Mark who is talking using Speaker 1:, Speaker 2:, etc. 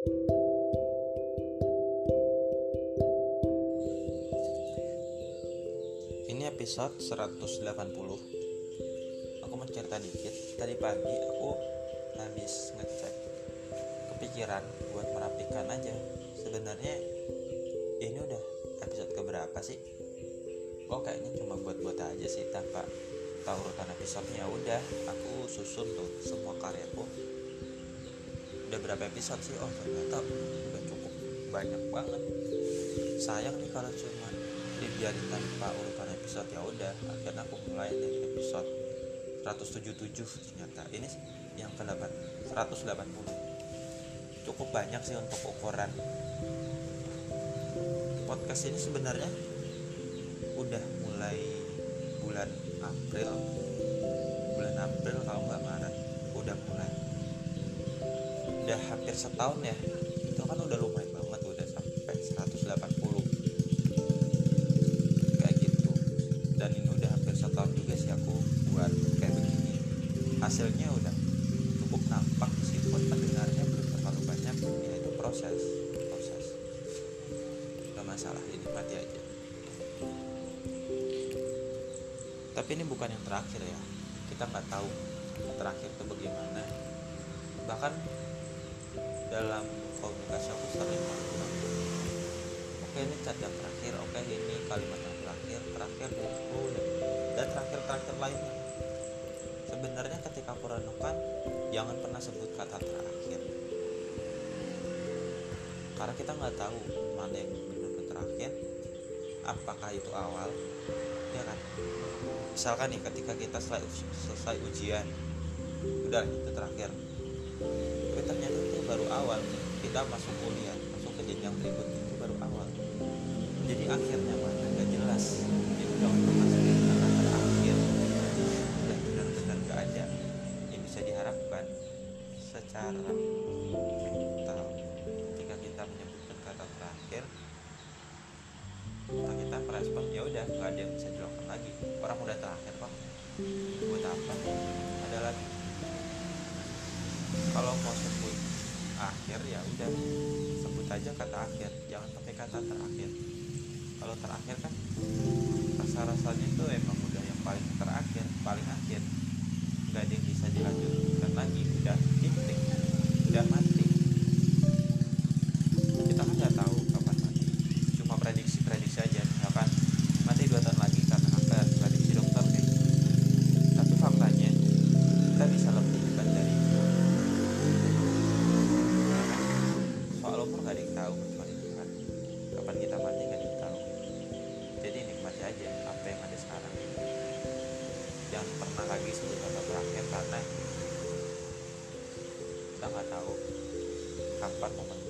Speaker 1: Ini episode 180 Aku mau cerita dikit. Tadi pagi aku habis ngecek Kepikiran buat merapikan aja. Sebenarnya ini udah episode keberapa sih? Kok kayaknya cuma buat-buat aja sih tanpa tahu urutan episodenya. Udah aku susun tuh semua karyaku udah berapa episode sih? Oh ternyata udah cukup banyak banget. Sayang nih kalau cuma dibiarin tanpa urutan episode. Ya udah akhirnya aku mulai dari episode 177 ternyata. Ini yang ke 180 cukup banyak sih untuk ukuran. Podcast ini sebenarnya udah mulai bulan April. Bulan April kalau udah hampir setahun ya. Itu kan udah lumayan banget udah sampai 180 kayak gitu. Dan ini udah hampir setahun juga sih aku buat kayak begini. Hasilnya udah cukup nampak meskipun pendengarnya belum terlalu banyak. Ya itu proses proses. Gak masalah dinikmati aja. Tapi ini bukan yang terakhir ya. Kita nggak tahu terakhir itu bagaimana. Bahkan dalam komunikasi aku sering bilang oke ini cat yang terakhir. Oke ini kalimat yang terakhir. Terakhir buku dan, terakhir terakhir lainnya. Sebenarnya ketika aku jangan pernah sebut kata terakhir. Karena kita nggak tahu mana yang benar-benar terakhir. Apakah itu awal? Ya kan? Misalkan nih ketika kita selesai, selesai ujian udah itu terakhir. Tapi ternyata baru awal kita masuk kuliah masuk ke jenjang berikutnya itu baru awal. Jadi akhirnya mana? Nggak jelas. Itu jangan pernah sebut kata terakhir dan benar-benar nggak ada yang bisa diharapkan secara mental ketika kita menyebutkan kata terakhir kita merespon ya udah nggak ada yang bisa dilakukan lagi. Orang udah terakhir kok. Buat apa akhir ya udah. Sebut aja kata akhir jangan pakai kata terakhir. Kalau terakhir kan rasa rasanya itu emang jangan pernah lagi sebut kata terakhir karena kita nggak tahu kapan momen